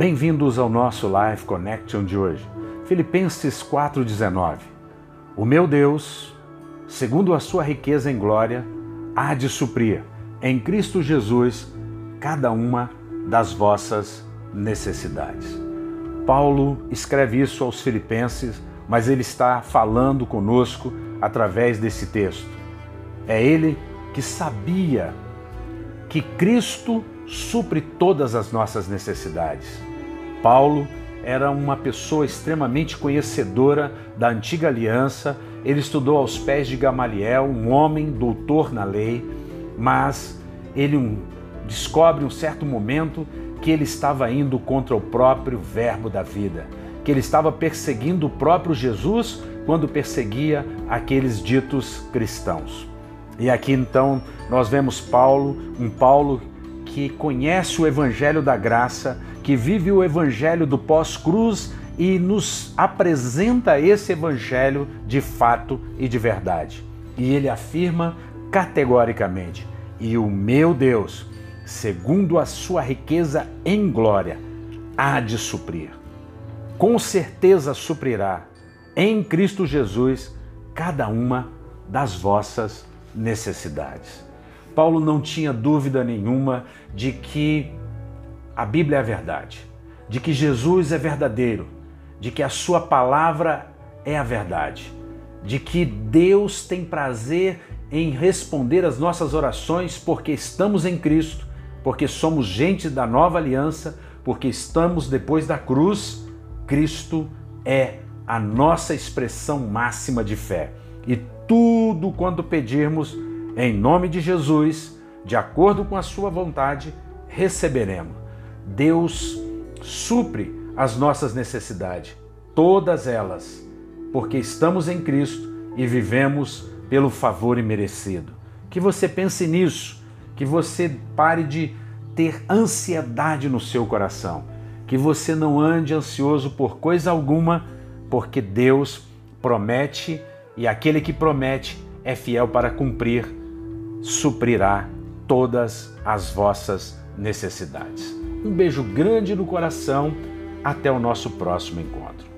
Bem-vindos ao nosso Life Connection de hoje. Filipenses 4:19. O meu Deus, segundo a sua riqueza em glória, há de suprir em Cristo Jesus cada uma das vossas necessidades. Paulo escreve isso aos Filipenses, mas ele está falando conosco através desse texto. É ele que sabia que Cristo supre todas as nossas necessidades. Paulo era uma pessoa extremamente conhecedora da antiga aliança, ele estudou aos pés de Gamaliel, um homem doutor na lei, mas ele um, descobre um certo momento que ele estava indo contra o próprio Verbo da vida, que ele estava perseguindo o próprio Jesus quando perseguia aqueles ditos cristãos. E aqui então nós vemos Paulo, um Paulo que conhece o evangelho da graça, que vive o evangelho do pós-cruz e nos apresenta esse evangelho de fato e de verdade. E ele afirma categoricamente: "E o meu Deus, segundo a sua riqueza em glória, há de suprir. Com certeza suprirá em Cristo Jesus cada uma das vossas necessidades. Paulo não tinha dúvida nenhuma de que a Bíblia é a verdade, de que Jesus é verdadeiro, de que a Sua palavra é a verdade, de que Deus tem prazer em responder as nossas orações porque estamos em Cristo, porque somos gente da nova aliança, porque estamos depois da cruz. Cristo é a nossa expressão máxima de fé. E tudo quanto pedirmos em nome de Jesus, de acordo com a sua vontade, receberemos. Deus supre as nossas necessidades, todas elas, porque estamos em Cristo e vivemos pelo favor imerecido. Que você pense nisso, que você pare de ter ansiedade no seu coração, que você não ande ansioso por coisa alguma, porque Deus promete e aquele que promete é fiel para cumprir, suprirá todas as vossas necessidades. Um beijo grande no coração, até o nosso próximo encontro.